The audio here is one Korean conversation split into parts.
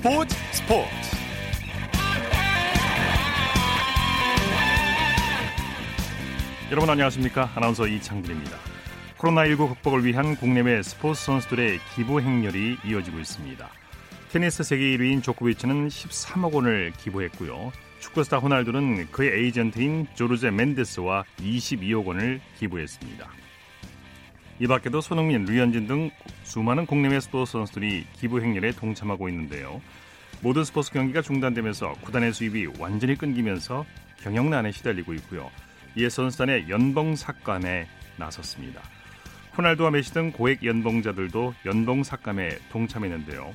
스포츠 스포츠. 여러분 안녕하십니까? 아나운서 이창진입니다. 코로나19 극복을 위한 국내외 스포츠 선수들의 기부 행렬이 이어지고 있습니다. 테니스 세계 1위인 조코비치는 13억 원을 기부했고요. 축구 스타 호날두는 그의 에이전트인 조르제 멘데스와 22억 원을 기부했습니다 이 밖에도 손흥민, 류현진 등 수많은 국내외 스포츠 선수들이 기부 행렬에 동참하고 있는데요. 모든 스포츠 경기가 중단되면서 구단의 수입이 완전히 끊기면서 경영난에 시달리고 있고요. 이에 선수단의 연봉 삭감에 나섰습니다. 호날두와 메시 등 고액 연봉자들도 연봉 삭감에 동참했는데요.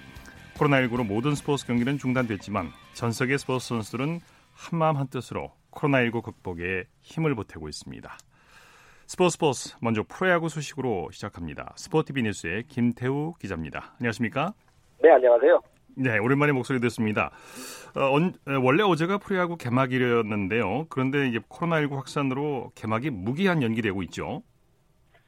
코로나19로 모든 스포츠 경기는 중단됐지만 전 세계 스포츠 선수들은 한마음 한뜻으로 코로나19 극복에 힘을 보태고 있습니다. 스포츠 스포츠 먼저 프로야구 소식으로 시작합니다. 스포티비 뉴스의 김태우 기자입니다. 안녕하십니까? 네, 안녕하세요. 네, 오랜만에 목소리 듣습니다. 어, 어, 원래 어제가 프로야구 개막일이었는데요. 그런데 이제 코로나19 확산으로 개막이 무기한 연기되고 있죠.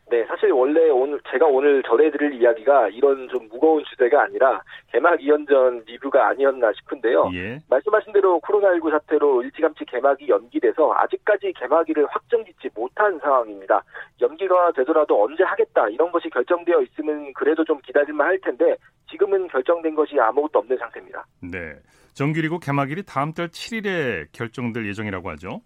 네, 사실 원래 오늘 제가 오늘 전해드릴 이야기가 이런 좀 무거운 주제가 아니라 개막 2연전 리뷰가 아니었나 싶은데요. 예. 말씀하신 대로 코로나19 사태로 일찌감치 개막이 연기돼서 아직까지 개막일을 확정짓지 못한 상황입니다. 연기가 되더라도 언제 하겠다 이런 것이 결정되어 있으면 그래도 좀 기다릴만 할 텐데 지금은 결정된 것이 아무것도 없는 상태입니다. 네, 정규리그 개막일이 다음 달 7일에 결정될 예정이라고 하죠.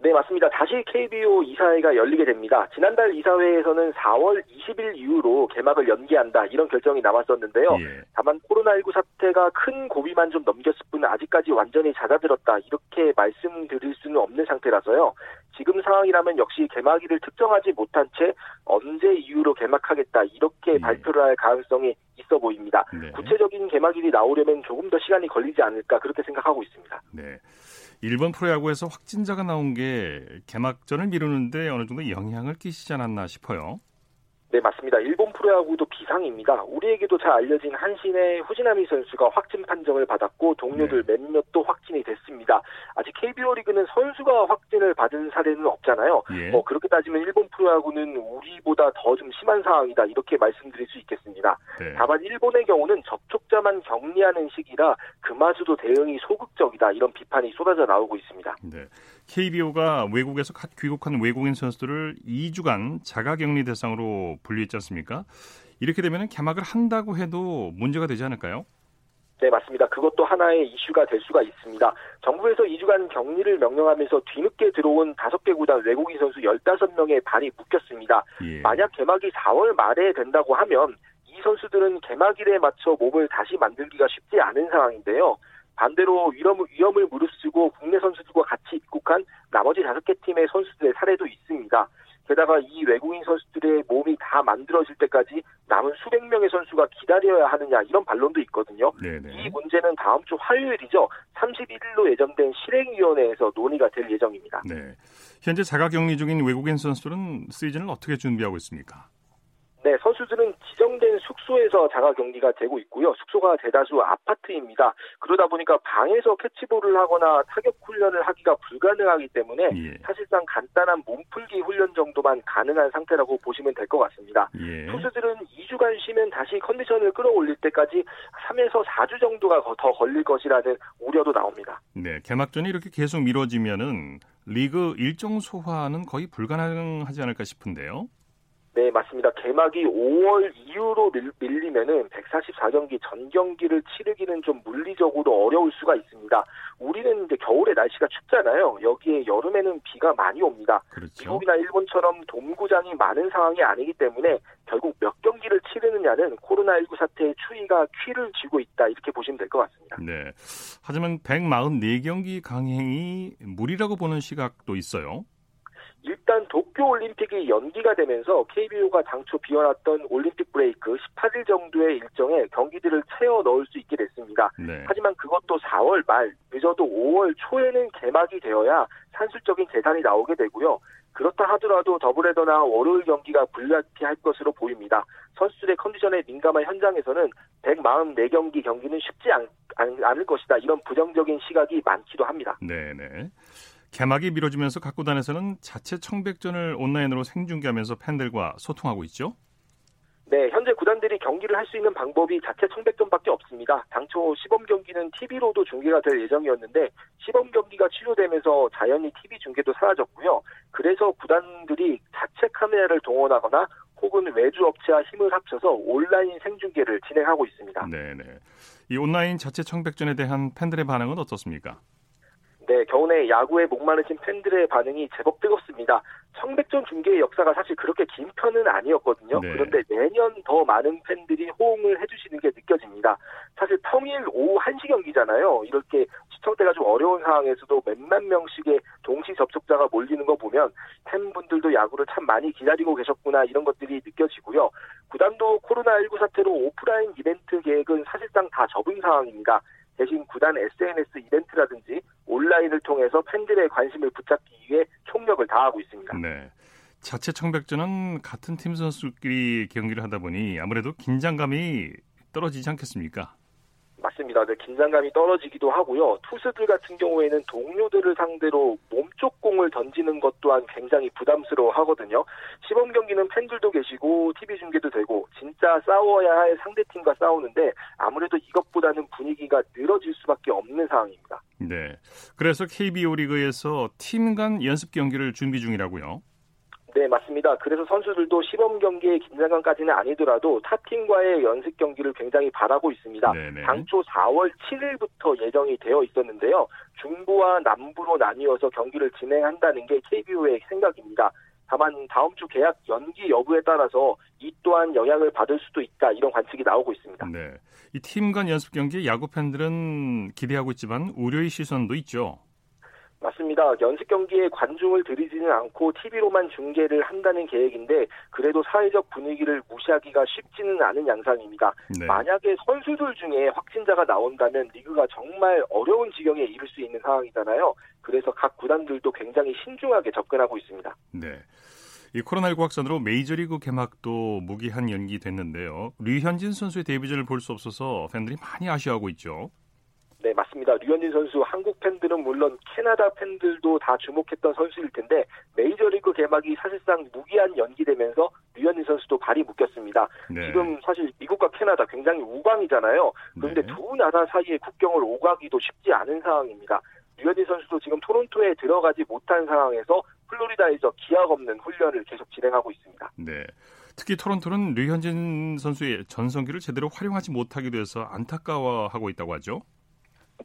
네, 맞습니다. 다시 KBO 이사회가 열리게 됩니다. 지난달 이사회에서는 4월 20일 이후로 개막을 연기한다 이런 결정이 나왔었는데요. 예. 다만 코로나19 사태가 큰 고비만 좀 넘겼을 뿐 아직까지 완전히 잦아들었다 이렇게 말씀드릴 수는 없는 상태라서요. 지금 상황이라면 역시 개막일을 특정하지 못한 채 언제 이후로 개막하겠다 이렇게 예. 발표를 할 가능성이 있어 보입니다. 네. 구체적인 개막일이 나오려면 조금 더 시간이 걸리지 않을까 그렇게 생각하고 있습니다. 네. 일본 프로야구에서 확진자가 나온 게 개막전을 미루는데 어느 정도 영향을 끼치지 않았나 싶어요. 네, 맞습니다. 일본 프로야구도 비상입니다. 우리에게도 잘 알려진 한신의 후지나미 선수가 확진 판정을 받았고 동료들 네. 몇몇도 확진이 됐습니다. 아직 KBO 리그는 선수가 확진을 받은 사례는 없잖아요. 예. 뭐 그렇게 따지면 일본 프로야구는 우리보다 더 좀 심한 상황이다 이렇게 말씀드릴 수 있겠습니다. 네. 다만 일본의 경우는 접촉자만 격리하는 시기라 그마저도 대응이 소극적이다 이런 비판이 쏟아져 나오고 있습니다. 네. KBO가 외국에서 갓 귀국한 외국인 선수들을 2주간 자가격리 대상으로 분류했지 않습니까? 이렇게 되면 개막을 한다고 해도 문제가 되지 않을까요? 네, 맞습니다. 그것도 하나의 이슈가 될 수가 있습니다. 정부에서 2주간 격리를 명령하면서 뒤늦게 들어온 5개 구단 외국인 선수 15명의 발이 묶였습니다. 예. 만약 개막이 4월 말에 된다고 하면 이 선수들은 개막일에 맞춰 몸을 다시 만들기가 쉽지 않은 상황인데요. 반대로 위험을, 위험을 무릅쓰고 국내 선수들과 같이 입국한 나머지 다섯 개 팀의 선수들의 사례도 있습니다. 게다가 이 외국인 선수들의 몸이 다 만들어질 때까지 남은 수백 명의 선수가 기다려야 하느냐 이런 반론도 있거든요. 네네. 이 문제는 다음 주 화요일이죠. 31일로 예정된 실행위원회에서 논의가 될 예정입니다. 네. 현재 자가격리 중인 외국인 선수들은 시즌을 어떻게 준비하고 있습니까? 네, 선수들은 지정된 숙소에서 자가 격리가 되고 있고요. 숙소가 대다수 아파트입니다. 그러다 보니까 방에서 캐치볼을 하거나 타격 훈련을 하기가 불가능하기 때문에 예. 사실상 간단한 몸풀기 훈련 정도만 가능한 상태라고 보시면 될 것 같습니다. 예. 투수들은 2주간 쉬면 다시 컨디션을 끌어올릴 때까지 3에서 4주 정도가 더 걸릴 것이라는 우려도 나옵니다. 네, 개막전이 이렇게 계속 미뤄지면은 리그 일정 소화는 거의 불가능하지 않을까 싶은데요. 네, 맞습니다. 개막이 5월 이후로 밀, 리면은 144경기 전 경기를 치르기는 좀 물리적으로 어려울 수가 있습니다. 우리는 이제 겨울에 날씨가 춥잖아요. 여기에 여름에는 비가 많이 옵니다. 그렇죠. 미국이나 일본처럼 돔구장이 많은 상황이 아니기 때문에 결국 몇 경기를 치르느냐는 코로나19 사태의 추이가 퀴를 쥐고 있다 이렇게 보시면 될 것 같습니다. 네. 하지만 144경기 강행이 무리라고 보는 시각도 있어요. 일단 도쿄 올림픽이 연기가 되면서 KBO가 당초 비워놨던 올림픽 브레이크 18일 정도의 일정에 경기들을 채워 넣을 수 있게 됐습니다. 네. 하지만 그것도 4월 말, 늦어도 5월 초에는 개막이 되어야 산술적인 계산이 나오게 되고요. 그렇다 하더라도 더블헤더나 월요일 경기가 불가피할 것으로 보입니다. 선수들의 컨디션에 민감한 현장에서는 144경기 경기는 쉽지 않, 않을 것이다. 이런 부정적인 시각이 많기도 합니다. 네네. 개막이 미뤄지면서 각 구단에서는 자체 청백전을 온라인으로 생중계하면서 팬들과 소통하고 있죠. 네, 현재 구단들이 경기를 할 수 있는 방법이 자체 청백전밖에 없습니다. 당초 시범 경기는 TV로도 중계가 될 예정이었는데 시범 경기가 취소되면서 자연히 TV 중계도 사라졌고요. 그래서 구단들이 자체 카메라를 동원하거나 혹은 외주 업체와 힘을 합쳐서 온라인 생중계를 진행하고 있습니다. 네 네. 이 온라인 자체 청백전에 대한 팬들의 반응은 어떻습니까? 네, 겨우내 야구에 목마르신 팬들의 반응이 제법 뜨겁습니다. 청백전 중계의 역사가 사실 그렇게 긴 편은 아니었거든요. 네. 그런데 매년 더 많은 팬들이 호응을 해주시는 게 느껴집니다. 사실 평일 오후 1시 경기잖아요. 이렇게 시청대가 좀 어려운 상황에서도 몇만 명씩의 동시 접촉자가 몰리는 거 보면 팬분들도 야구를 참 많이 기다리고 계셨구나 이런 것들이 느껴지고요. 구단도 코로나19 사태로 오프라인 이벤트 계획은 사실상 다 접은 상황입니다. 대신 구단 SNS 이벤트라든지 온라인을 통해서 팬들의 관심을 붙잡기 위해 총력을 다하고 있습니다. 네. 자체 청백전은 같은 팀 선수끼리 경기를 하다 보니 아무래도 긴장감이 떨어지지 않겠습니까? 맞습니다. 네, 긴장감이 떨어지기도 하고요. 투수들 같은 경우에는 동료들을 상대로 몸쪽 공을 던지는 것 또한 굉장히 부담스러워 하거든요. 시범 경기는 팬들도 계시고 TV 중계도 되고 진짜 싸워야 할 상대팀과 싸우는데 아무래도 이것보다는 분위기가 늘어질 수밖에 없는 상황입니다. 네. 그래서 KBO 리그에서 팀 간 연습 경기를 준비 중이라고요. 네, 맞습니다. 그래서 선수들도 시범 경기의 긴장감까지는 아니더라도 타팀과의 연습 경기를 굉장히 바라고 있습니다. 네네. 당초 4월 7일부터 예정이 되어 있었는데요. 중부와 남부로 나뉘어서 경기를 진행한다는 게 KBO의 생각입니다. 다만 다음 주 계약 연기 여부에 따라서 이 또한 영향을 받을 수도 있다 이런 관측이 나오고 있습니다. 네, 이 팀 간 연습 경기 야구 팬들은 기대하고 있지만 우려의 시선도 있죠. 맞습니다. 연습 경기에 관중을 들이지는 않고 TV로만 중계를 한다는 계획인데 그래도 사회적 분위기를 무시하기가 쉽지는 않은 양상입니다. 네. 만약에 선수들 중에 확진자가 나온다면 리그가 정말 어려운 지경에 이를 수 있는 상황이잖아요. 그래서 각 구단들도 굉장히 신중하게 접근하고 있습니다. 네. 이 코로나19 확산으로 메이저리그 개막도 무기한 연기됐는데요. 류현진 선수의 데뷔전을 볼 수 없어서 팬들이 많이 아쉬워하고 있죠. 네, 맞습니다. 류현진 선수 한국 팬들은 물론 캐나다 팬들도 다 주목했던 선수일 텐데 메이저리그 개막이 사실상 무기한 연기되면서 류현진 선수도 발이 묶였습니다. 네. 지금 사실 미국과 캐나다 굉장히 우방이잖아요. 그런데 네. 두 나라 사이의 국경을 오가기도 쉽지 않은 상황입니다. 류현진 선수도 지금 토론토에 들어가지 못한 상황에서 플로리다에서 기약 없는 훈련을 계속 진행하고 있습니다. 네. 특히 토론토는 류현진 선수의 전성기를 제대로 활용하지 못하게 돼서 안타까워하고 있다고 하죠.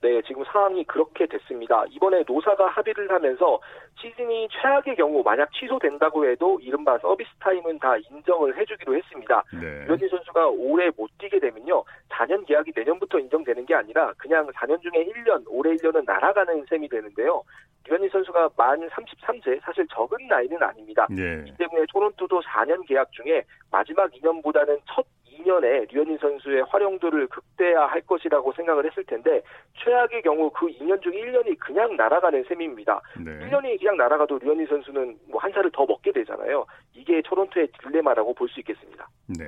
네, 지금 상황이 그렇게 됐습니다. 이번에 노사가 합의를 하면서 시즌이 최악의 경우 만약 취소된다고 해도 이른바 서비스 타임은 다 인정을 해주기로 했습니다. 네. 류현진 선수가 올해 못 뛰게 되면요. 4년 계약이 내년부터 인정되는 게 아니라 그냥 4년 중에 1년, 올해 1년은 날아가는 셈이 되는데요. 류현진 선수가 만 33세, 사실 적은 나이는 아닙니다. 네. 이 때문에 토론토도 4년 계약 중에 마지막 2년보다는 첫 2년에 류현진 선수의 활용도를 극대화할 것이라고 생각을 했을 텐데 최악의 경우 그 2년 중 1년이 그냥 날아가는 셈입니다. 네. 1년이 그냥 날아가도 류현진 선수는 뭐 한 살을 더 먹게 되잖아요. 이게 토론토의 딜레마라고 볼 수 있겠습니다. 네.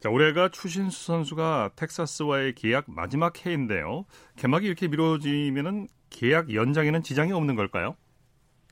자, 올해가 추신수 선수가 텍사스와의 계약 마지막 해인데요. 개막이 이렇게 미뤄지면은 계약 연장에는 지장이 없는 걸까요?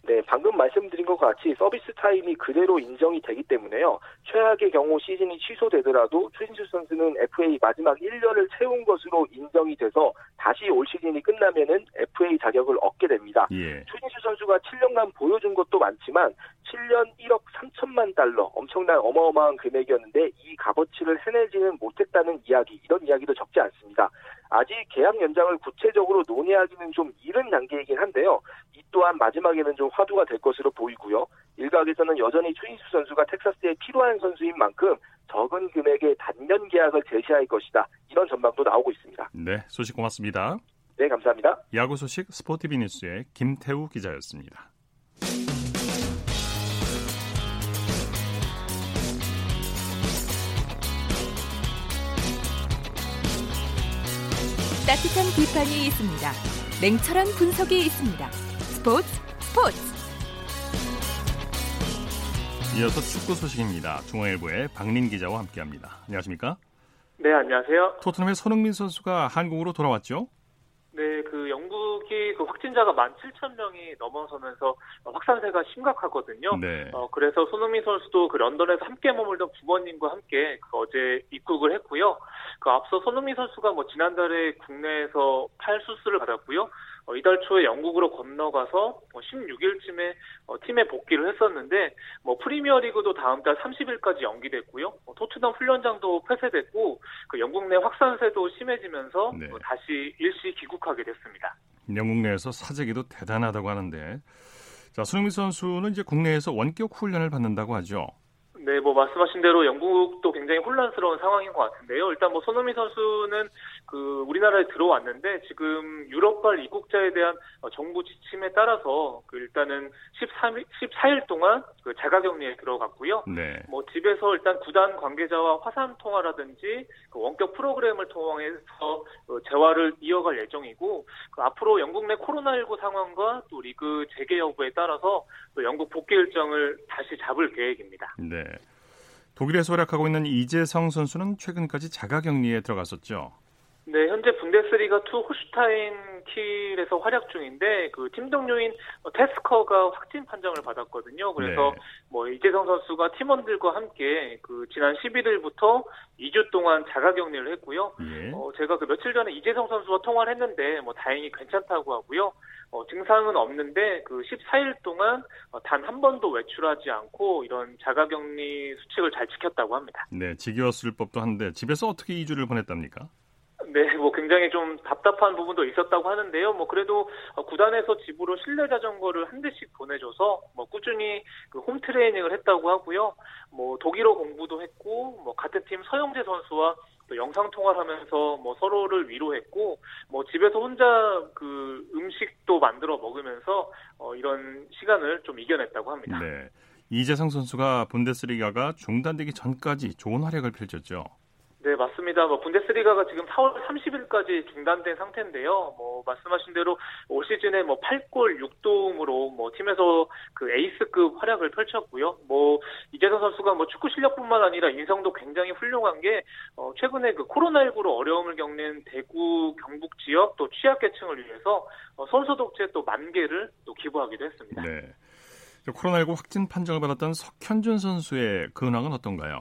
네, 방금 말씀드린 것 같이 서비스 타임이 그대로 인정이 되기 때문에요. 최악의 경우 시즌이 취소되더라도 추신수 선수는 FA 마지막 1년을 채운 것으로 인정이 돼서 다시 올 시즌이 끝나면은 FA 자격을 얻게 됩니다. 예. 추신수 선수가 7년간 보여준 것도 많지만 7년 1억 3천만 달러 엄청난 어마어마한 금액이었는데 이 값어치를 해내지는 못했다는 이야기 이런 이야기도 적지 않습니다. 아직 계약 연장을 구체적으로 논의하기는 좀 이른 단계이긴 한데요. 이 또한 마지막에는 좀 화두가 될 것으로 보 이고요. 일각에서는 여전히 추인수 선수가 텍사스에 필요한 선수인 만큼 적은 금액의 단년 계약을 제시할 것이다. 이런 전망도 나오고 있습니다. 네, 소식 고맙습니다. 네, 감사합니다. 야구 소식 스포티비 뉴스의 김태우 기자였습니다. 따뜻한 비판이 있습니다. 냉철한 분석이 있습니다. 스포츠 스포츠. 이어서 축구 소식입니다. 중앙일보의 박린 기자와 함께합니다. 안녕하십니까? 네, 안녕하세요. 토트넘의 손흥민 선수가 한국으로 돌아왔죠? 네, 그 영국이 그 확진자가 17,000명이 넘어서면서 확산세가 심각하거든요. 네. 어, 그래서 손흥민 선수도 그 런던에서 함께 머물던 부모님과 함께 그 어제 입국을 했고요. 그 앞서 손흥민 선수가 뭐 지난달에 국내에서 팔 수술을 받았고요. 어, 이달 초에 영국으로 건너가서 16일쯤에 어, 어, 팀에 복귀를 했었는데 뭐 프리미어리그도 다음 달 30일까지 연기됐고요. 뭐 토트넘 훈련장도 폐쇄됐고 그 영국 내 확산세도 심해지면서 네. 다시 일시 귀국하게 됐습니다. 영국 내에서 사재기도 대단하다고 하는데 자 손흥민 선수는 이제 국내에서 원격 훈련을 받는다고 하죠. 네, 뭐 말씀하신 대로 영국도 굉장히 혼란스러운 상황인 것 같은데요. 일단 뭐 손흥민 선수는 그 우리나라에 들어왔는데 지금 유럽발 입국자에 대한 어, 정부 지침에 따라서 그 일단은 13일 14일 동안 그 자가격리에 들어갔고요. 네. 뭐 집에서 일단 구단 관계자와 화상 통화라든지 그 원격 프로그램을 통해서 그 재활을 이어갈 예정이고 그 앞으로 영국 내 코로나19 상황과 또 리그 재개 여부에 따라서 또 영국 복귀 일정을 다시 잡을 계획입니다. 네. 독일에서 활약하고 있는 이재성 선수는 최근까지 자가격리에 들어갔었죠. 네, 현재 분데스리가 2 호슈타인 킬에서 활약 중인데 그 팀 동료인 테스커가 확진 판정을 받았거든요. 그래서 네. 뭐 이재성 선수가 팀원들과 함께 그 지난 11일부터 2주 동안 자가격리를 했고요. 예. 어, 제가 그 며칠 전에 이재성 선수와 통화를 했는데 뭐 다행히 괜찮다고 하고요. 어, 증상은 없는데 그 14일 동안 어, 단한 번도 외출하지 않고 이런 자가격리 수칙을 잘 지켰다고 합니다. 네, 지겨웠을 법도 한데 집에서 어떻게 2주를 보냈답니까? 네, 뭐 굉장히 좀 답답한 부분도 있었다고 하는데요. 뭐 그래도 어, 구단에서 집으로 실내 자전거를 한 대씩 보내줘서 뭐 꾸준히 그 홈 트레이닝을 했다고 하고요. 뭐 독일어 공부도 했고 뭐 같은 팀 서영재 선수와 또 영상 통화를 하면서 뭐 서로를 위로했고 뭐 집에서 혼자 그 음식도 만들어 먹으면서 어 이런 시간을 좀 이겨냈다고 합니다. 네. 이재성 선수가 분데스리가가 중단되기 전까지 좋은 활약을 펼쳤죠. 네, 맞습니다. 뭐 분데스리가가 지금 4월 30일까지 중단된 상태인데요. 뭐 말씀하신 대로 올 시즌에 뭐 8골 6도움으로 뭐 팀에서 그 에이스급 활약을 펼쳤고요. 뭐 이재성 선수가 뭐 축구 실력뿐만 아니라 인성도 굉장히 훌륭한 게 어, 최근에 그 코로나19로 어려움을 겪는 대구 경북 지역 또 취약계층을 위해서 어, 선수 독재 또만 개를 또 기부하기도 했습니다. 네. 코로나19 확진 판정을 받았던 석현준 선수의 근황은 어떤가요?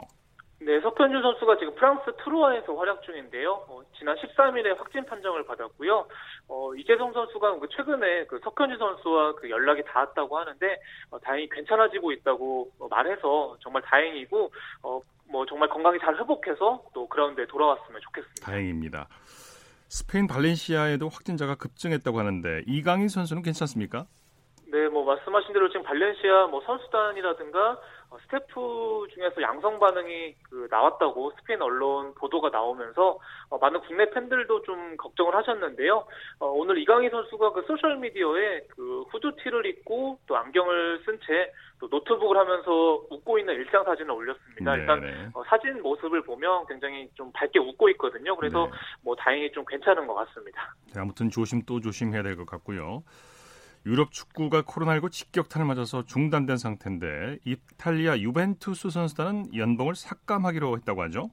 네, 석현주 선수가 지금 프랑스 트루아에서 활약 중인데요. 어, 지난 13일에 확진 판정을 받았고요. 어, 이재성 선수가 그 최근에 그 석현주 선수와 그 연락이 닿았다고 하는데 어, 다행히 괜찮아지고 있다고 어, 말해서 정말 다행이고 어, 뭐 정말 건강히 잘 회복해서 또 그라운드에 돌아왔으면 좋겠습니다. 다행입니다. 스페인 발렌시아에도 확진자가 급증했다고 하는데 이강인 선수는 괜찮습니까? 네, 뭐 말씀하신 대로 지금 발렌시아 뭐 선수단이라든가 어, 스태프 중에서 양성 반응이 그 나왔다고 스페인 언론 보도가 나오면서 어, 많은 국내 팬들도 좀 걱정을 하셨는데요. 어, 오늘 이강인 선수가 그 소셜 미디어에 그 후드 티를 입고 또 안경을 쓴 채 또 노트북을 하면서 웃고 있는 일상 사진을 올렸습니다. 네 일단 네. 어, 사진 모습을 보면 굉장히 좀 밝게 웃고 있거든요. 그래서 네. 뭐 다행히 좀 괜찮은 것 같습니다. 네, 아무튼 조심 또 조심해야 될 것 같고요. 유럽 축구가 코로나19 직격탄을 맞아서 중단된 상태인데 이탈리아 유벤투스 선수단은 연봉을 삭감하기로 했다고 하죠.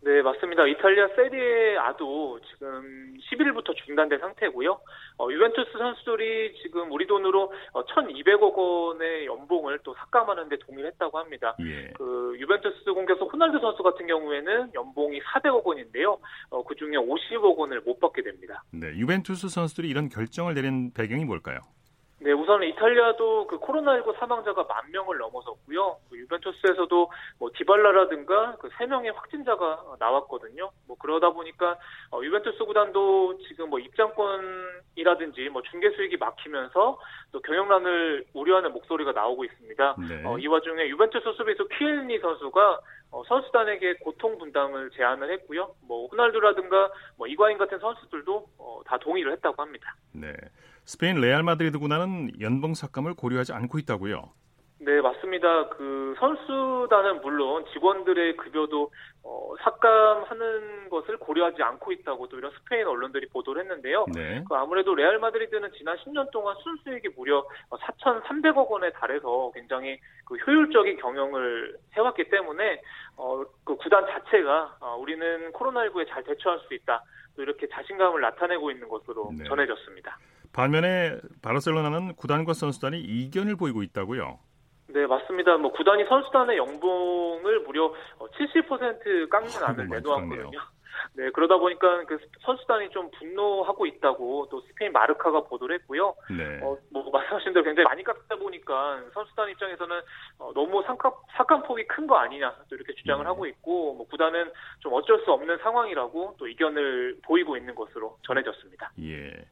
네, 맞습니다. 이탈리아 세리에 아도 지금 10일부터 중단된 상태고요. 어, 유벤투스 선수들이 지금 우리 돈으로 어, 1,200억 원의 연봉을 또 삭감하는 데 동의를 했다고 합니다. 예. 그 유벤투스 공격수 호날두 선수 같은 경우에는 연봉이 400억 원인데요. 어, 그 중에 50억 원을 못 받게 됩니다. 네, 유벤투스 선수들이 이런 결정을 내린 배경이 뭘까요? 네, 우선 이탈리아도 그 코로나19 사망자가 만 명을 넘어섰고요. 그 유벤투스에서도 뭐 디발라라든가 그 세 명의 확진자가 나왔거든요. 뭐 그러다 보니까 어, 유벤투스 구단도 지금 뭐 입장권이라든지 뭐 중계 수익이 막히면서 또 경영난을 우려하는 목소리가 나오고 있습니다. 네. 어, 이 와중에 유벤투스 수비수 키엘니 선수가 어, 선수단에게 고통 분담을 제안을 했고요. 뭐 호날두라든가 뭐 이과인 같은 선수들도 어, 다 동의를 했다고 합니다. 네. 스페인 레알 마드리드 구단은 연봉 삭감을 고려하지 않고 있다고요. 네, 맞습니다. 그 선수단은 물론 직원들의 급여도 어, 삭감하는 것을 고려하지 않고 있다고 또 이런 스페인 언론들이 보도를 했는데요. 네. 그 아무래도 레알 마드리드는 지난 10년 동안 순수익이 무려 4,300억 원에 달해서 굉장히 그 효율적인 경영을 해왔기 때문에 어, 그 구단 자체가 어, 우리는 코로나19에 잘 대처할 수 있다. 또 이렇게 자신감을 나타내고 있는 것으로 네. 전해졌습니다. 반면에 바르셀로나는 구단과 선수단이 이견을 보이고 있다고요. 네, 맞습니다. 뭐 구단이 선수단의 연봉을 무려 70% 깎는 안을 내놓았거든요. 네, 그러다 보니까 그 선수단이 좀 분노하고 있다고 또 스페인 마르카가 보도를 했고요. 네. 어, 뭐 말씀하신 대로 굉장히 많이 깎다 보니까 선수단 입장에서는 어, 너무 상감, 삭감폭이 큰 거 아니냐 또 이렇게 주장을 네. 하고 있고 뭐 구단은 좀 어쩔 수 없는 상황이라고 또 의견을 보이고 있는 것으로 전해졌습니다. 예.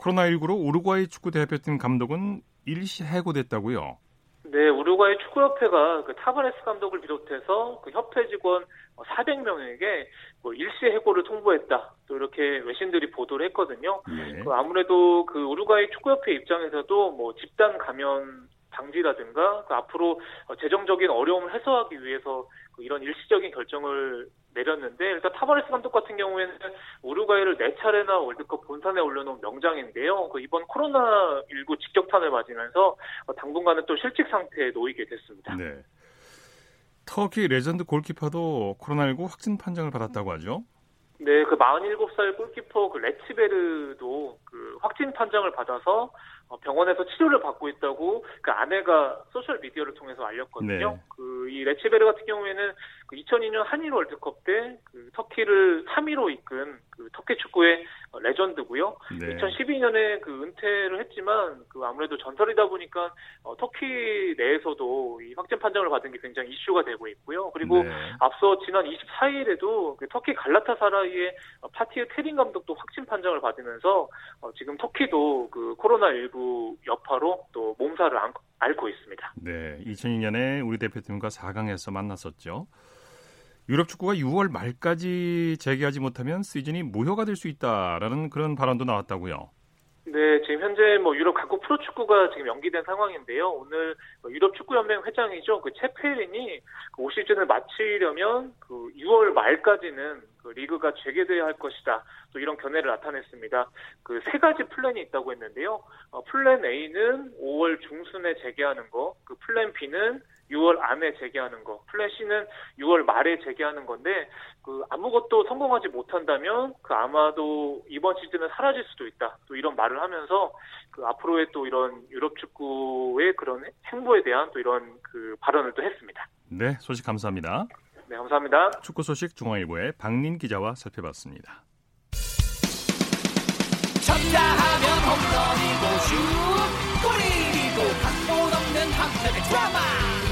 코로나19로 우루과이 축구 대표팀 감독은 일시 해고됐다고요? 네, 우루과이 축구협회가 그 타바레스 감독을 비롯해서 그 협회 직원 400명에게 뭐 일시 해고를 통보했다. 또 이렇게 외신들이 보도를 했거든요. 네. 그 아무래도 그 우루과이 축구협회 입장에서도 뭐 집단 감염 방지라든가 그 앞으로 재정적인 어려움을 해소하기 위해서 그 이런 일시적인 결정을 내렸는데 일단 타바레스 감독 같은 경우에는 우루과이를 네 차례나 월드컵 본선에 올려놓은 명장인데요. 그 이번 코로나 19 직격탄을 맞으면서 당분간은 또 실직 상태에 놓이게 됐습니다. 네. 터키 레전드 골키퍼도 코로나19 확진 판정을 받았다고 하죠? 네, 그 47살 골키퍼 그 레치베르도 그 확진 판정을 받아서 어, 병원에서 치료를 받고 있다고 그 아내가 소셜 미디어를 통해서 알렸거든요. 네. 그이 레치베르 같은 경우에는 그 2002년 한일 월드컵 때 그 터키를 3위로 이끈 그 터키 축구의 레전드고요. 네. 2012년에 그 은퇴를 했지만 그 아무래도 전설이다 보니까 어, 터키 내에서도 이 확진 판정을 받은 게 굉장히 이슈가 되고 있고요. 그리고 네. 앞서 지난 24일에도 그 터키 갈라타사라이의 파티의 테린 감독도 확진 판정을 받으면서 어, 지금 터키도 그 코로나 19 여파로 또 몸살을 앓고 있습니다. 네, 2002년에 우리 대표팀과 4강에서 만났었죠. 유럽 축구가 6월 말까지 재개하지 못하면 시즌이 무효가 될 수 있다라는 그런 발언도 나왔다고요. 네, 지금 현재 뭐 유럽 각국 프로 축구가 지금 연기된 상황인데요. 오늘 뭐 유럽 축구 연맹 회장이죠. 그 체페린이 그올 시즌을 마치려면 그 6월 말까지는 그 리그가 재개돼야 할 것이다. 또 이런 견해를 나타냈습니다. 그 세 가지 플랜이 있다고 했는데요. 어, 플랜 A는 5월 중순에 재개하는 거, 그 플랜 B는 6월 안에 재개하는 거, 플랜 C는 6월 말에 재개하는 건데 그 아무것도 성공하지 못한다면 그 아마도 이번 시즌은 사라질 수도 있다. 또 이런 말을 하면서 그 앞으로의 또 이런 유럽 축구의 그런 행보에 대한 또 이런 그 발언을 또 했습니다. 네, 소식 감사합니다. 네, 감사합니다. 축구 소식 중앙일보의 박린 기자와 살펴봤습니다. 쳤다 하면 홈런이고 슛 골이고 각본 없는 한편의 드라마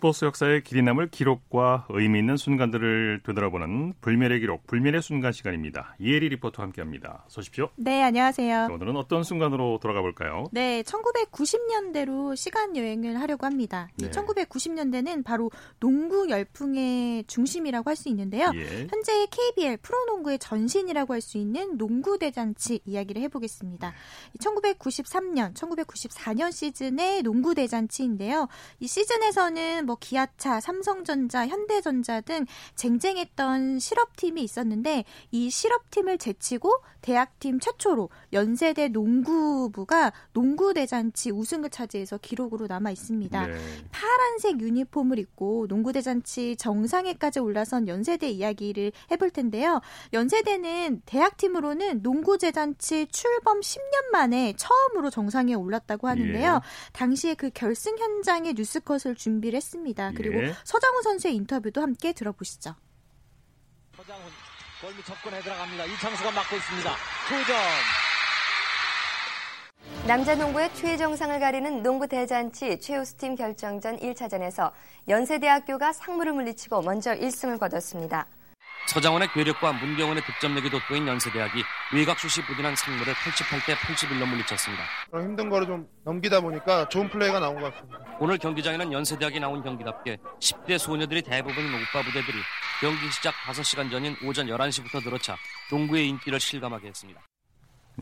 스포츠 역사의 길이 남을 기록과 의미 있는 순간들을 되돌아보는 불멸의 기록, 불멸의 순간 시간입니다. 이혜리 리포터와 함께합니다. 소십시오. 네, 안녕하세요. 자, 오늘은 어떤 순간으로 돌아가 볼까요? 네, 1990년대로 시간 여행을 하려고 합니다. 네. 1990년대는 바로 농구 열풍의 중심이라고 할 수 있는데요. 예. 현재 KBL 프로농구의 전신이라고 할 수 있는 농구 대잔치 이야기를 해보겠습니다. 1993년, 1994년 시즌의 농구 대잔치인데요. 이 시즌에서는 뭐 기아차, 삼성전자, 현대전자 등 쟁쟁했던 실업팀이 있었는데 이 실업팀을 제치고 대학팀 최초로 연세대 농구부가 농구 대잔치 우승을 차지해서 기록으로 남아 있습니다. 네. 파란색 유니폼을 입고 농구 대잔치 정상에까지 올라선 연세대 이야기를 해볼 텐데요. 연세대는 대학팀으로는 농구 대잔치 출범 10년 만에 처음으로 정상에 올랐다고 하는데요. 예. 당시에 그 결승 현장의 뉴스컷을 준비를 했습니다. 했습니다. 그리고 예. 서장훈 선수의 인터뷰도 함께 들어보시죠. 서장훈 골밑 접근해 들어갑니다. 이창수가 막고 있습니다. 2점. 남자 농구의 최정상을 가리는 농구 대잔치 최우수팀 결정전 1차전에서 연세대학교가 상무를 물리치고 먼저 1승을 거뒀습니다. 서장원의 괴력과 문경원의 득점력이 돋보인 연세대학이 외곽슛이 부진한 상무를 88대 81로 물리쳤습니다. 힘든 거를 좀 넘기다 보니까 좋은 플레이가 나온 것 같습니다. 오늘 경기장에는 연세대학이 나온 경기답게 10대 소녀들이 대부분인 오빠 부대들이 경기 시작 5시간 전인 오전 11시부터 늘어차 농구의 인기를 실감하게 했습니다.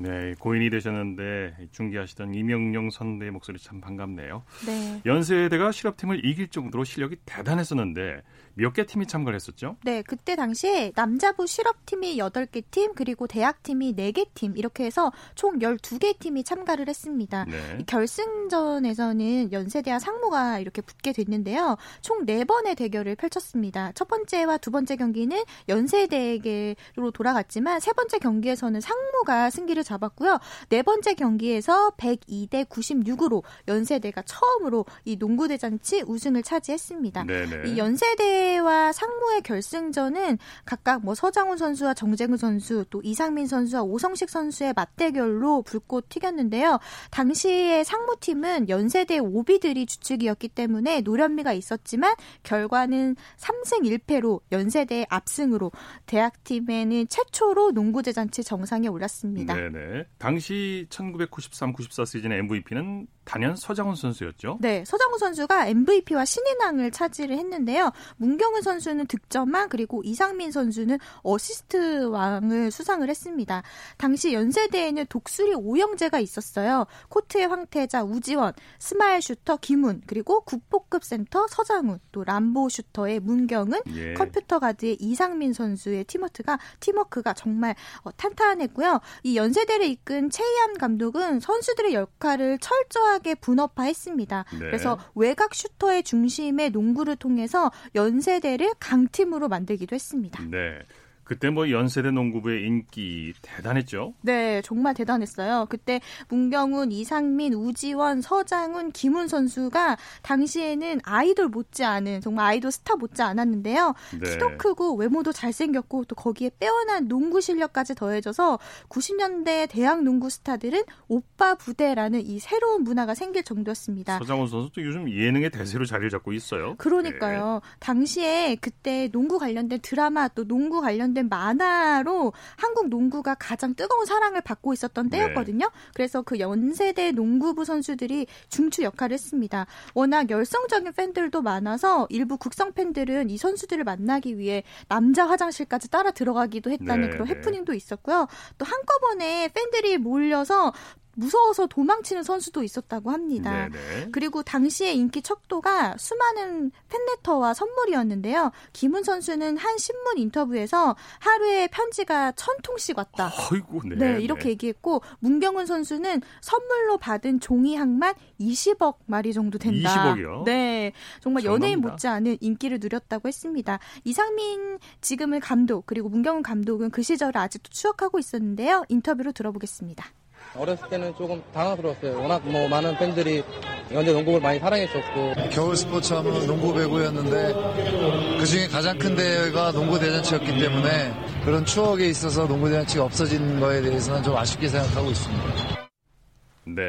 네, 고인이 되셨는데 중계하시던 이명용 선배의 목소리 참 반갑네요. 네. 연세대가 실업팀을 이길 정도로 실력이 대단했었는데 몇 개 팀이 참가를 했었죠? 네, 그때 당시에 남자부 실업팀이 8개 팀, 그리고 대학팀이 4개 팀, 이렇게 해서 총 12개 팀이 참가를 했습니다. 네. 결승전에서는 연세대와 상무가 이렇게 붙게 됐는데요. 총 4번의 대결을 펼쳤습니다. 첫 번째와 두 번째 경기는 연세대에게로 돌아갔지만 세 번째 경기에서는 상무가 승기를 잡았고요. 네 번째 경기에서 102대 96으로 연세대가 처음으로 이 농구대잔치 우승을 차지했습니다. 네네. 이 연세대와 상무의 결승전은 각각 뭐 서장훈 선수와 정재근 선수 또 이상민 선수와 오성식 선수의 맞대결로 불꽃 튀겼는데요. 당시에 상무팀은 연세대 오비들이 주축이었기 때문에 노련미가 있었지만 결과는 3승 1패로 연세대의 압승으로 대학팀에는 최초로 농구대잔치 정상에 올랐습니다. 네 네. 당시 1993-94 시즌의 MVP는 단연 서장훈 선수였죠. 네, 서장훈 선수가 MVP와 신인왕을 차지를 했는데요. 문경은 선수는 득점왕 그리고 이상민 선수는 어시스트 왕을 수상을 했습니다. 당시 연세대에는 독수리 오형제가 있었어요. 코트의 황태자 우지원, 스마일 슈터 김훈, 그리고 국보급 센터 서장훈, 또 람보 슈터의 문경은, 예. 컴퓨터 가드의 이상민 선수의 팀워크가 팀워크가 정말 어, 탄탄했고요. 이 연세대를 이끈 최희암 감독은 선수들의 역할을 철저하게 철저하게 분업화했습니다. 네. 그래서 외곽 슈터의 중심의 농구를 통해서 연세대를 강팀으로 만들기도 했습니다. 네. 그때 뭐 연세대 농구부의 인기 대단했죠? 네, 정말 대단했어요. 그때 문경훈, 이상민, 우지원, 서장훈, 김훈 선수가 당시에는 아이돌 못지않은 정말 아이돌 스타 못지 않았는데요. 네. 키도 크고 외모도 잘생겼고 또 거기에 빼어난 농구 실력까지 더해져서 90년대 대학 농구 스타들은 오빠 부대라는 이 새로운 문화가 생길 정도였습니다. 서장훈 선수도 요즘 예능의 대세로 자리를 잡고 있어요. 그러니까요. 네. 당시에 그때 농구 관련된 드라마 또 농구 관련된 관련된 만화로 한국 농구가 가장 뜨거운 사랑을 받고 있었던 네. 때였거든요. 네. 그래서 그 연세대 농구부 선수들이 중추 역할을 했습니다. 워낙 열성적인 팬들도 많아서 일부 국성 팬들은 이 선수들을 만나기 위해 남자 화장실까지 따라 들어가기도 했다는 네. 그런 네. 해프닝도 있었고요. 또 한꺼번에 팬들이 몰려서 무서워서 도망치는 선수도 있었다고 합니다. 네네. 그리고 당시의 인기 척도가 수많은 팬레터와 선물이었는데요. 김훈 선수는 한 신문 인터뷰에서 하루에 편지가 천 통씩 왔다. 어이구, 네, 네, 이렇게 얘기했고 문경훈 선수는 선물로 받은 종이 항만 20억 마리 정도 된다. 20억이요? 네, 정말 연예인 못지않은 인기를 누렸다고 했습니다. 이상민 지금의 감독 그리고 문경훈 감독은 그 시절을 아직도 추억하고 있었는데요. 인터뷰로 들어보겠습니다. 어렸을 때는 조금 당황스러웠어요. 워낙 뭐 많은 팬들이 연대 농구를 많이 사랑해줬고. 겨울 스포츠 하면 농구 배구였는데 그 중에 가장 큰 대회가 농구 대잔치였기 때문에 그런 추억에 있어서 농구 대잔치가 없어진 거에 대해서는 좀 아쉽게 생각하고 있습니다. 네.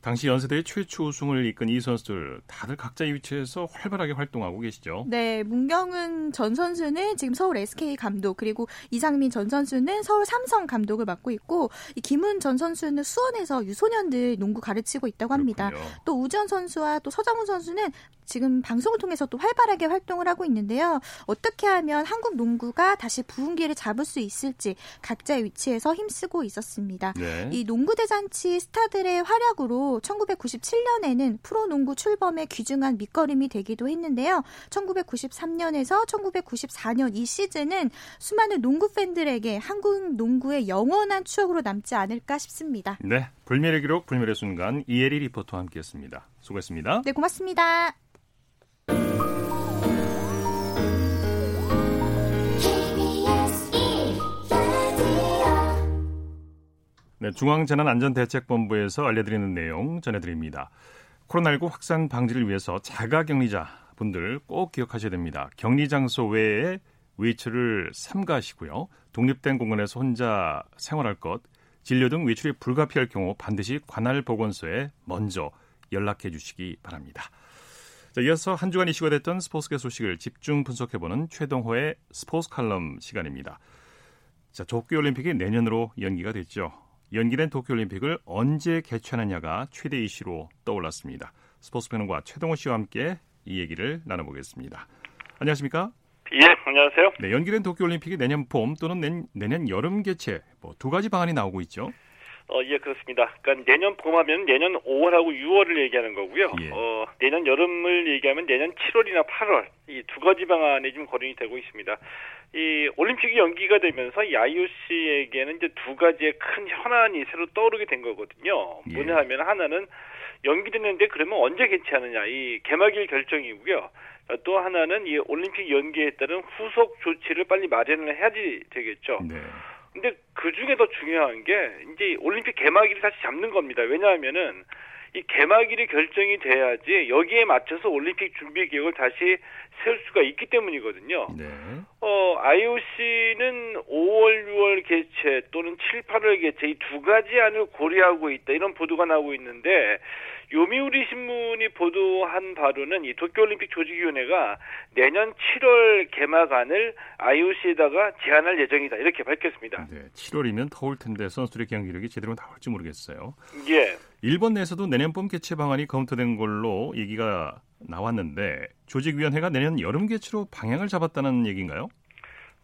당시 연세대의 최초 우승을 이끈 이 선수들 다들 각자의 위치에서 활발하게 활동하고 계시죠. 네, 문경은 전 선수는 지금 서울 SK 감독 그리고 이상민 전 선수는 서울 삼성 감독을 맡고 있고 이 김은 전 선수는 수원에서 유소년들 농구 가르치고 있다고 합니다. 그렇군요. 또 우지원 선수와 또 서장훈 선수는 지금 방송을 통해서 또 활발하게 활동을 하고 있는데요. 어떻게 하면 한국 농구가 다시 부흥기를 잡을 수 있을지 각자의 위치에서 힘쓰고 있었습니다. 네. 이 농구 대잔치 스타들의 활약으로 1997년에는 프로농구 출범에 귀중한 밑거름이 되기도 했는데요. 1993년에서 1994년 이 시즌은 수많은 농구 팬들에게 한국 농구의 영원한 추억으로 남지 않을까 싶습니다. 네, 불멸의 기록, 불멸의 순간 이혜리 리포터와 함께했습니다. 수고했습니다. 네, 고맙습니다. 네, 중앙재난안전대책본부에서 알려드리는 내용 전해드립니다. 코로나19 확산 방지를 위해서 자가격리자 분들 꼭 기억하셔야 됩니다. 격리 장소 외에 외출을 삼가하시고요. 독립된 공간에서 혼자 생활할 것, 진료 등 외출이 불가피할 경우 반드시 관할 보건소에 먼저 연락해 주시기 바랍니다. 자, 이어서 한 주간 이슈가 됐던 스포츠계 소식을 집중 분석해보는 최동호의 스포츠 칼럼 시간입니다. 자, 도쿄올림픽이 내년으로 연기가 됐죠. 연기된 도쿄올림픽을 언제 개최하느냐가 최대 이슈로 떠올랐습니다. 스포츠 평론가 최동호 씨와 함께 이 얘기를 나눠보겠습니다. 안녕하십니까? 예, 안녕하세요. 네, 연기된 도쿄올림픽이 내년 봄 또는 내, 년 여름 개최 뭐 두 가지 방안이 나오고 있죠. 어, 예, 그렇습니다. 그러니까 내년 봄하면 내년 5월하고 6월을 얘기하는 거고요. 예. 어, 내년 여름을 얘기하면 내년 7월이나 8월 이 두 가지 방안이 지금 거론이 되고 있습니다. 이 올림픽이 연기가 되면서 이 IOC에게는 이제 두 가지의 큰 현안이 새로 떠오르게 된 거거든요. 예. 뭐냐 하면 하나는 연기됐는데 그러면 언제 개최하느냐 이 개막일 결정이고요. 또 하나는 이 올림픽 연기에 따른 후속 조치를 빨리 마련을 해야지 되겠죠. 네. 근데 그 중에 더 중요한 게 이제 올림픽 개막일을 다시 잡는 겁니다. 왜냐하면은 이 개막일이 결정이 돼야지 여기에 맞춰서 올림픽 준비 계획을 다시 세울 수가 있기 때문이거든요. 네. 어, IOC는 5월, 6월 개최 또는 7, 8월 개최 이 두 가지 안을 고려하고 있다. 이런 보도가 나오고 있는데 요미우리 신문이 보도한 바로는 이 도쿄올림픽 조직위원회가 내년 7월 개막안을 IOC에다가 제안할 예정이다 이렇게 밝혔습니다. 네, 7월이면 더울 텐데 선수들의 경기력이 제대로 나올지 모르겠어요. 예. 일본 내에서도 내년 봄 개최 방안이 검토된 걸로 얘기가 나왔는데 조직위원회가 내년 여름 개최로 방향을 잡았다는 얘기인가요?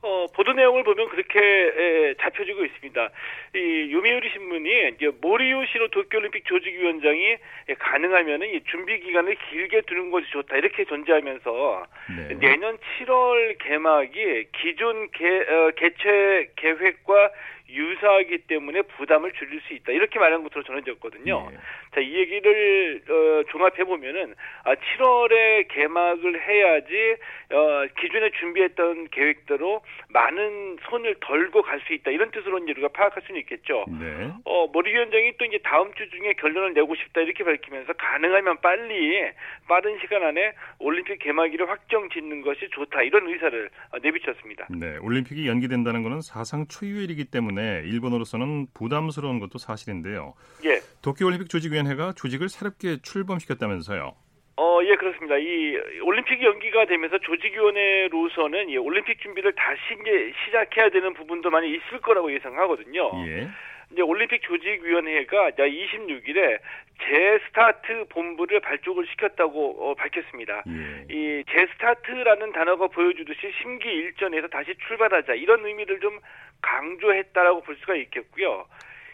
어, 보도 내용을 보면 그렇게 에, 잡혀지고 있습니다. 이 요미우리 신문이 이제 모리요시로 도쿄올림픽 조직위원장이 가능하면은 이 준비 기간을 길게 두는 것이 좋다 이렇게 존재하면서 네. 내년 7월 개막이 기존 개, 어, 개최 계획과 유사하기 때문에 부담을 줄일 수 있다. 이렇게 말한 것으로 전해졌거든요. 네. 자, 이 얘기를 어, 종합해 보면은 아, 7월에 개막을 해야지 어, 기존에 준비했던 계획대로 많은 손을 덜고 갈 수 있다. 이런 뜻으로 이제 우리가 파악할 수는 있겠죠. 네. 어, 머리 위원장이 또 이제 다음 주 중에 결론을 내고 싶다 이렇게 밝히면서 가능하면 빨리 빠른 시간 안에 올림픽 개막일을 확정 짓는 것이 좋다. 이런 의사를 어, 내비쳤습니다. 네, 올림픽이 연기된다는 것은 사상 초유의 일이기 때문에 일본으로서는 부담스러운 것도 사실인데요. 예. 도쿄올림픽 조직위원회가 조직을 새롭게 출범시켰다면서요. 어, 예, 그렇습니다. 이 올림픽 연기가 되면서 조직위원회로서는 이 올림픽 준비를 다시 이제 시작해야 되는 부분도 많이 있을 거라고 예상하거든요. 예. 이제 올림픽 조직위원회가 26일에 재스타트 본부를 발족을 시켰다고 어, 밝혔습니다. 예. 이 재스타트라는 단어가 보여주듯이 심기 일전에서 다시 출발하자 이런 의미를 좀 강조했다라고 볼 수가 있겠고요.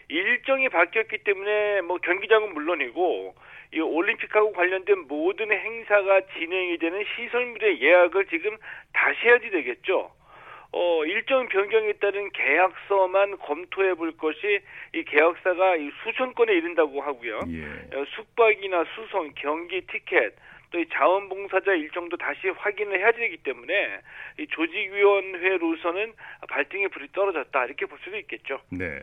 일정이 바뀌었기 때문에 뭐 경기장은 물론이고 이 올림픽하고 관련된 모든 행사가 진행이 되는 시설물의 예약을 지금 다시 해야지 되겠죠. 어, 일정 변경에 따른 계약서만 검토해 볼 것이 이 계약사가 이 수천 건에 이른다고 하고요. 예. 어, 숙박이나 수송, 경기 티켓, 또 이 자원봉사자 일정도 다시 확인을 해야 되기 때문에 이 조직위원회로서는 발등에 불이 떨어졌다 이렇게 볼 수도 있겠죠. 네.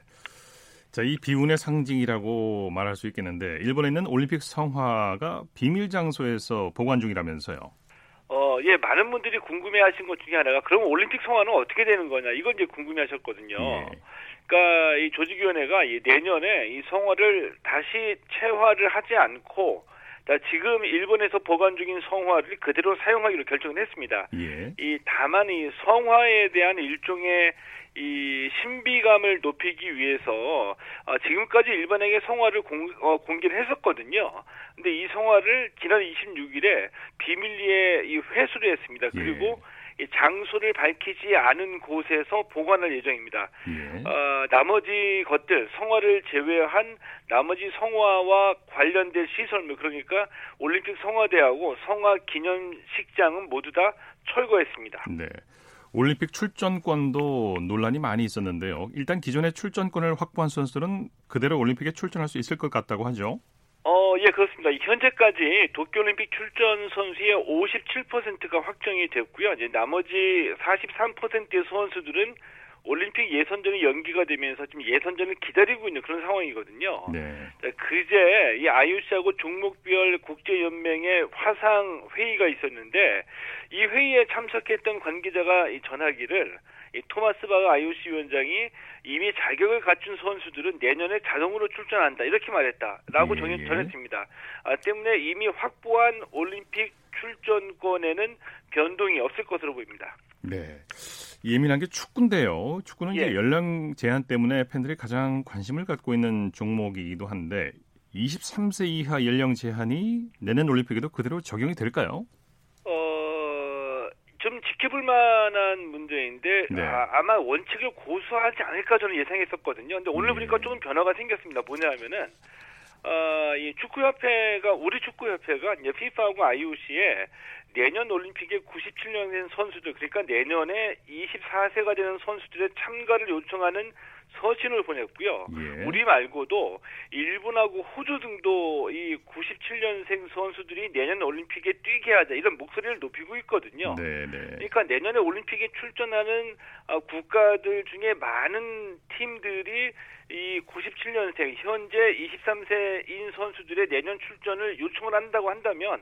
자, 이 비운의 상징이라고 말할 수 있겠는데 일본에 있는 올림픽 성화가 비밀 장소에서 보관 중이라면서요. 어, 예, 많은 분들이 궁금해 하신 것 중에 하나가 그럼 올림픽 성화는 어떻게 되는 거냐 이건 이제 궁금해 하셨거든요. 예. 그러니까 이 조직위원회가 이 내년에 이 성화를 다시 채화를 하지 않고 지금 일본에서 보관 중인 성화를 그대로 사용하기로 결정을 했습니다. 예. 이 다만 이 성화에 대한 일종의 이 신비감을 높이기 위해서 어, 지금까지 일본에게 성화를 공, 어, 공개를 했었거든요. 근데 이 성화를 지난 26일에 비밀리에 이 회수를 했습니다. 예. 그리고 이 장소를 밝히지 않은 곳에서 보관할 예정입니다. 예. 어, 나머지 것들 성화를 제외한 나머지 성화와 관련된 시설물 그러니까 올림픽 성화대하고 성화 기념식장은 모두 다 철거했습니다. 네. 올림픽 출전권도 논란이 많이 있었는데요. 일단 기존의 출전권을 확보한 선수들은 그대로 올림픽에 출전할 수 있을 것 같다고 하죠. 어, 예, 그렇습니다. 현재까지 도쿄올림픽 출전 선수의 57%가 확정이 됐고요. 이제 나머지 43%의 선수들은 올림픽 예선전이 연기가 되면서 지금 예선전을 기다리고 있는 그런 상황이거든요. 네. 그제 이 IOC하고 종목별 국제연맹의 화상 회의가 있었는데 이 회의에 참석했던 관계자가 이 전하기를 이 토마스 바가 IOC 위원장이 이미 자격을 갖춘 선수들은 내년에 자동으로 출전한다 이렇게 말했다라고 예, 예. 전했습니다. 아, 때문에 이미 확보한 올림픽 출전권에는 변동이 없을 것으로 보입니다. 네. 예민한 게 축구인데요. 축구는 예. 이제 연령 제한 때문에 팬들이 가장 관심을 갖고 있는 종목이기도 한데 23세 이하 연령 제한이 내년 올림픽에도 그대로 적용이 될까요? 어, 좀 지켜볼 만한 문제인데 네. 아, 마 원칙을 고수하지 않을까 저는 예상했었거든요. 근데 오늘 예. 보니까 조금 변화가 생겼습니다. 뭐냐면은 어, 이 축구협회가 우리 축구협회가 이제 FIFA하고 IOC에 내년 올림픽에 97년생 선수들 그러니까 내년에 24세가 되는 선수들의 참가를 요청하는 서신을 보냈고요. 예. 우리 말고도 일본하고 호주 등도 이 97년생 선수들이 내년 올림픽에 뛰게 하자 이런 목소리를 높이고 있거든요. 네, 네. 그러니까 내년에 올림픽에 출전하는 어, 국가들 중에 많은 팀들이 이 97년생 현재 23세인 선수들의 내년 출전을 요청을 한다고 한다면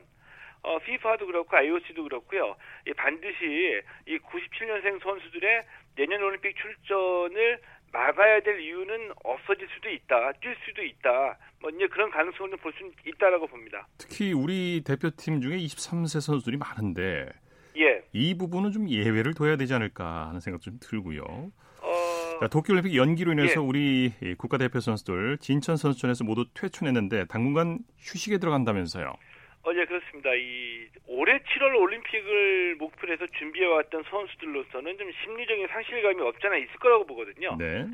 어, FIFA도 그렇고 IOC도 그렇고요. 이 반드시 이 97년생 선수들의 내년 올림픽 출전을 막아야 될 이유는 없어질 수도 있다, 뛸 수도 있다, 뭐 이제 그런 가능성을 볼 수 있다라고 봅니다. 특히 우리 대표팀 중에 23세 선수들이 많은데 예. 이 부분은 좀 예외를 둬야 되지 않을까 하는 생각 좀 들고요. 어, 자, 도쿄올림픽 연기로 인해서 예. 우리 국가대표 선수들 진천 선수촌에서 모두 퇴출했는데 당분간 휴식에 들어간다면서요. 어, 예, 그렇습니다. 이 올해 7월 올림픽을 목표로 해서 준비해왔던 선수들로서는 좀 심리적인 상실감이 없잖아 있을 거라고 보거든요. 네.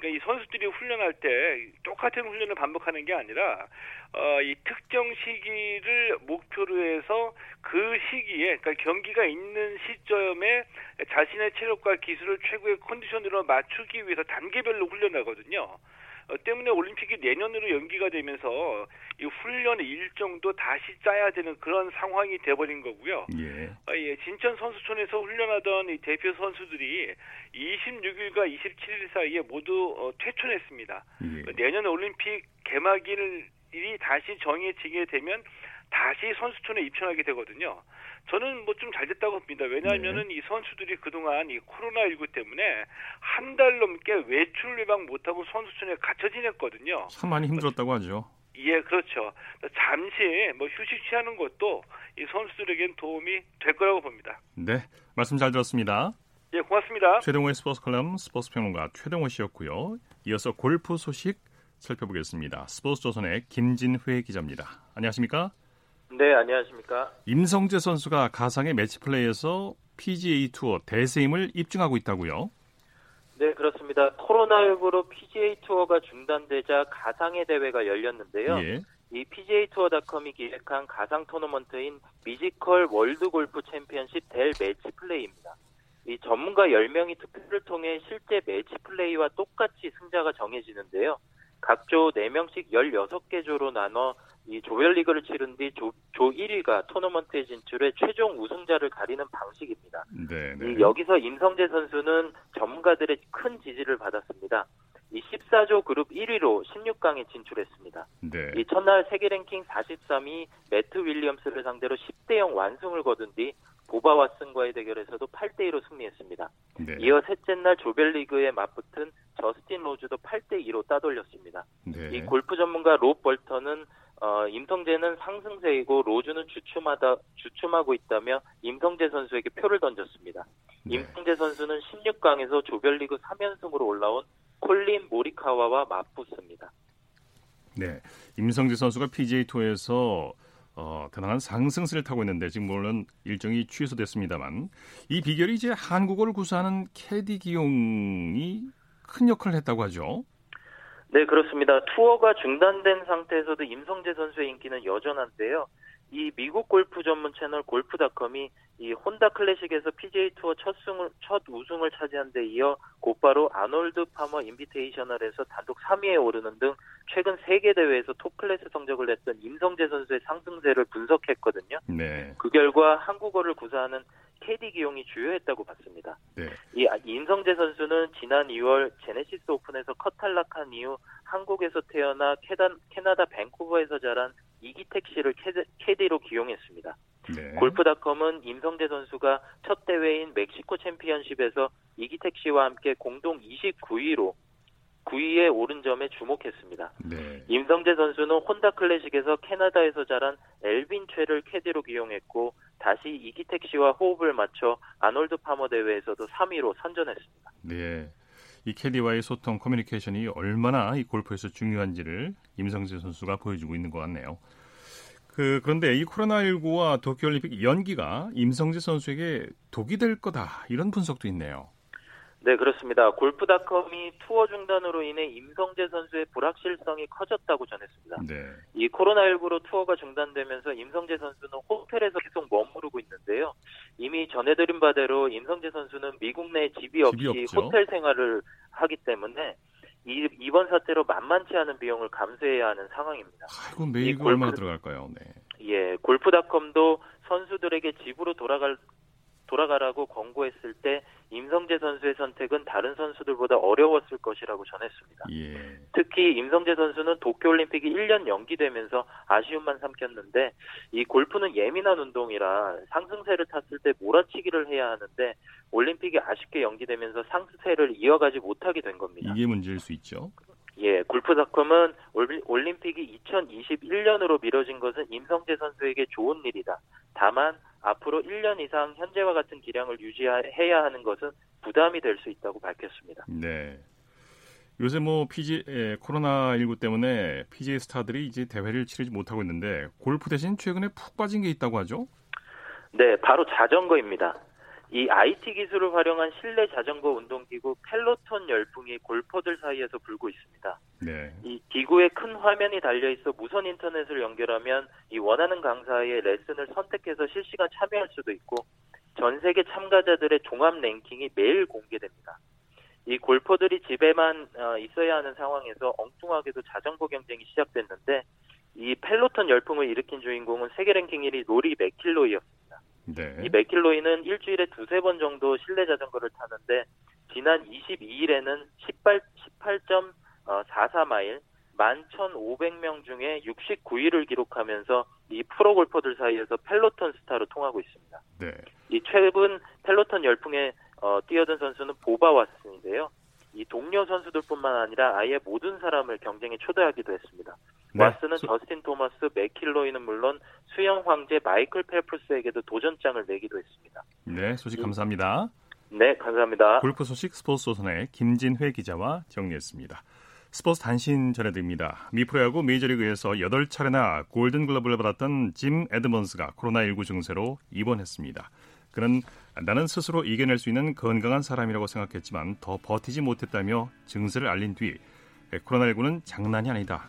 그러니까 이 선수들이 훈련할 때 똑같은 훈련을 반복하는 게 아니라 어, 이 특정 시기를 목표로 해서 그 시기에 그러니까 경기가 있는 시점에 자신의 체력과 기술을 최고의 컨디션으로 맞추기 위해서 단계별로 훈련하거든요. 어, 때문에 올림픽이 내년으로 연기가 되면서 이 훈련의 일정도 다시 짜야 되는 그런 상황이 돼버린 거고요. 예. 아, 예, 진천 선수촌에서 훈련하던 이 대표 선수들이 26일과 27일 사이에 모두 어, 퇴촌했습니다. 예. 내년 올림픽 개막일이 다시 정해지게 되면 다시 선수촌에 입천하게 되거든요. 저는 뭐 좀 잘 됐다고 봅니다. 왜냐하면은 네. 이 선수들이 그동안 이 코로나19 때문에 한 달 넘게 외출 예방 못하고 선수촌에 갇혀 지냈거든요. 참 많이 힘들었다고 하죠. 예, 그렇죠. 잠시 뭐 휴식 취하는 것도 이 선수들에겐 도움이 될 거라고 봅니다. 네. 말씀 잘 들었습니다. 예, 고맙습니다. 최동호의 스포츠 컬럼 스포츠 평론가 최동호 씨였고요. 이어서 골프 소식 살펴보겠습니다. 스포츠 조선의 김진회 기자입니다. 안녕하십니까? 네, 안녕하십니까? 임성재 선수가 가상의 매치 플레이에서 PGA 투어 대세임을 입증하고 있다고요. 네, 그렇습니다. 코로나19로 PGA 투어가 중단되자 가상의 대회가 열렸는데요. 예. 이 PGA 투어닷컴이 기획한 가상 토너먼트인 Mythical 월드 골프 챔피언십 델 매치 플레이입니다. 이 전문가 10명이 투표를 통해 실제 매치 플레이와 똑같이 승자가 정해지는데요. 각조 4명씩 16개 조로 나눠 이 조별리그를 치른 뒤 조, 조 1위가 토너먼트에 진출해 최종 우승자를 가리는 방식입니다. 네, 이 여기서 임성재 선수는 전문가들의 큰 지지를 받았습니다. 이 14조 그룹 1위로 16강에 진출했습니다. 네. 이 첫날 세계 랭킹 43위 매트 윌리엄스를 상대로 10대 0 완승을 거둔 뒤 보바 왓슨과의 대결에서도 8대 2로 승리했습니다. 네. 이어 셋째 날 조별리그에 맞붙은 저스틴 로즈도 8대 2로 따돌렸습니다. 네. 이 골프 전문가 롭 벌턴은 어, 임성재는 상승세이고 로즈는 주춤하다 주춤하고 있다며 임성재 선수에게 표를 던졌습니다. 네. 임성재 선수는 16강에서 조별리그 3연승으로 올라온 콜린 모리카와와 맞붙습니다. 네. 임성재 선수가 PGA 투어에서 어, 대단한 상승세를 타고 있는데 지금 물론 일정이 취소됐습니다만 이 비결이 이제 한국어를 구사하는 캐디 기용이 큰 역할을 했다고 하죠. 네, 그렇습니다. 투어가 중단된 상태에서도 임성재 선수의 인기는 여전한데요. 이 미국 골프 전문 채널 골프닷컴이 이 혼다 클래식에서 PGA 투어 첫, 승을, 첫 우승을 차지한 데 이어 곧바로 아놀드 파머 인비테이셔널에서 단독 3위에 오르는 등 최근 세계 대회에서 톱 클래스 성적을 냈던 임성재 선수의 상승세를 분석했거든요. 네. 그 결과 한국어를 구사하는 캐디 기용이 주요했다고 봤습니다. 네. 이 임성재 선수는 지난 2월 제네시스 오픈에서 컷 탈락한 이후 한국에서 태어나 캐다, 캐나다 밴쿠버에서 자란 이기택 씨를 캐디로 기용했습니다. 네. 골프닷컴은 임성재 선수가 첫 대회인 멕시코 챔피언십에서 이기택 씨와 함께 공동 29위로 9위에 오른 점에 주목했습니다. 네. 임성재 선수는 혼다 클래식에서 캐나다에서 자란 앨빈 최를 캐디로 기용했고 다시 이기택 씨와 호흡을 맞춰 아놀드 파머 대회에서도 3위로 선전했습니다. 네. 이 캐디와의 소통 커뮤니케이션이 얼마나 이 골프에서 중요한지를 임성재 선수가 보여주고 있는 것 같네요. 그 그런데 이 코로나19와 도쿄올림픽 연기가 임성재 선수에게 독이 될 거다 이런 분석도 있네요. 네, 그렇습니다. 골프닷컴이 투어 중단으로 인해 임성재 선수의 불확실성이 커졌다고 전했습니다. 네. 이 코로나19로 투어가 중단되면서 임성재 선수는 호텔에서 계속 머무르고 있는데요. 이미 전해드린 바대로 임성재 선수는 미국 내 집이 없이 집이 호텔 생활을 하기 때문에 이, 이번 사태로 만만치 않은 비용을 감수해야 하는 상황입니다. 아이고, 매일 골프, 얼마나 들어갈까요? 네. 예, 골프닷컴도 선수들에게 집으로 돌아갈 돌아가라고 권고했을 때 임성재 선수의 선택은 다른 선수들보다 어려웠을 것이라고 전했습니다. 예. 특히 임성재 선수는 도쿄올림픽이 1년 연기되면서 아쉬움만 삼켰는데 이 골프는 예민한 운동이라 상승세를 탔을 때 몰아치기를 해야 하는데 올림픽이 아쉽게 연기되면서 상승세를 이어가지 못하게 된 겁니다. 이게 문제일 수 있죠. 예, 골프닷컴은 올림픽이 2021년으로 미뤄진 것은 임성재 선수에게 좋은 일이다. 다만 앞으로 1년 이상 현재와 같은 기량을 유지해야 하는 것은 부담이 될 수 있다고 밝혔습니다. 네. 요새 뭐 PG 예, 코로나 19 때문에 PGA 스타들이 이제 대회를 치르지 못하고 있는데 골프 대신 최근에 푹 빠진 게 있다고 하죠? 네, 바로 자전거입니다. 이 IT 기술을 활용한 실내 자전거 운동기구 펠로톤 열풍이 골퍼들 사이에서 불고 있습니다. 네. 이 기구에 큰 화면이 달려 있어 무선 인터넷을 연결하면 이 원하는 강사의 레슨을 선택해서 실시간 참여할 수도 있고 전 세계 참가자들의 종합 랭킹이 매일 공개됩니다. 이 골퍼들이 집에만 어, 있어야 하는 상황에서 엉뚱하게도 자전거 경쟁이 시작됐는데 이 펠로톤 열풍을 일으킨 주인공은 세계 랭킹 1위 로리 맥킬로이였습니다. 네. 이 맥킬로이는 일주일에 두세 번 정도 실내 자전거를 타는데 지난 22일에는 18, 18.44마일 11,500명 중에 69위를 기록하면서 이 프로 골퍼들 사이에서 펠로톤 스타로 통하고 있습니다. 네. 이 최근 펠로톤 열풍에 어, 뛰어든 선수는 보바 왓슨인데요. 이 동료 선수들뿐만 아니라 아예 모든 사람을 경쟁에 초대하기도 했습니다. 네. 왓슨은 소... 저스틴 토마스, 맥킬로이는 물론 수영 황제 마이클 펠프스에게도 도전장을 내기도 했습니다. 네, 소식 감사합니다. 네, 감사합니다. 골프 소식 스포츠 조선의 김진회 기자와 정리했습니다. 스포츠 단신 전해드립니다. 미프로야구 메이저리그에서 8차례나 골든글러브를 받았던 짐 에드먼스가 코로나19 증세로 입원했습니다. 그는 나는 스스로 이겨낼 수 있는 건강한 사람이라고 생각했지만 더 버티지 못했다며 증세를 알린 뒤 코로나19는 장난이 아니다.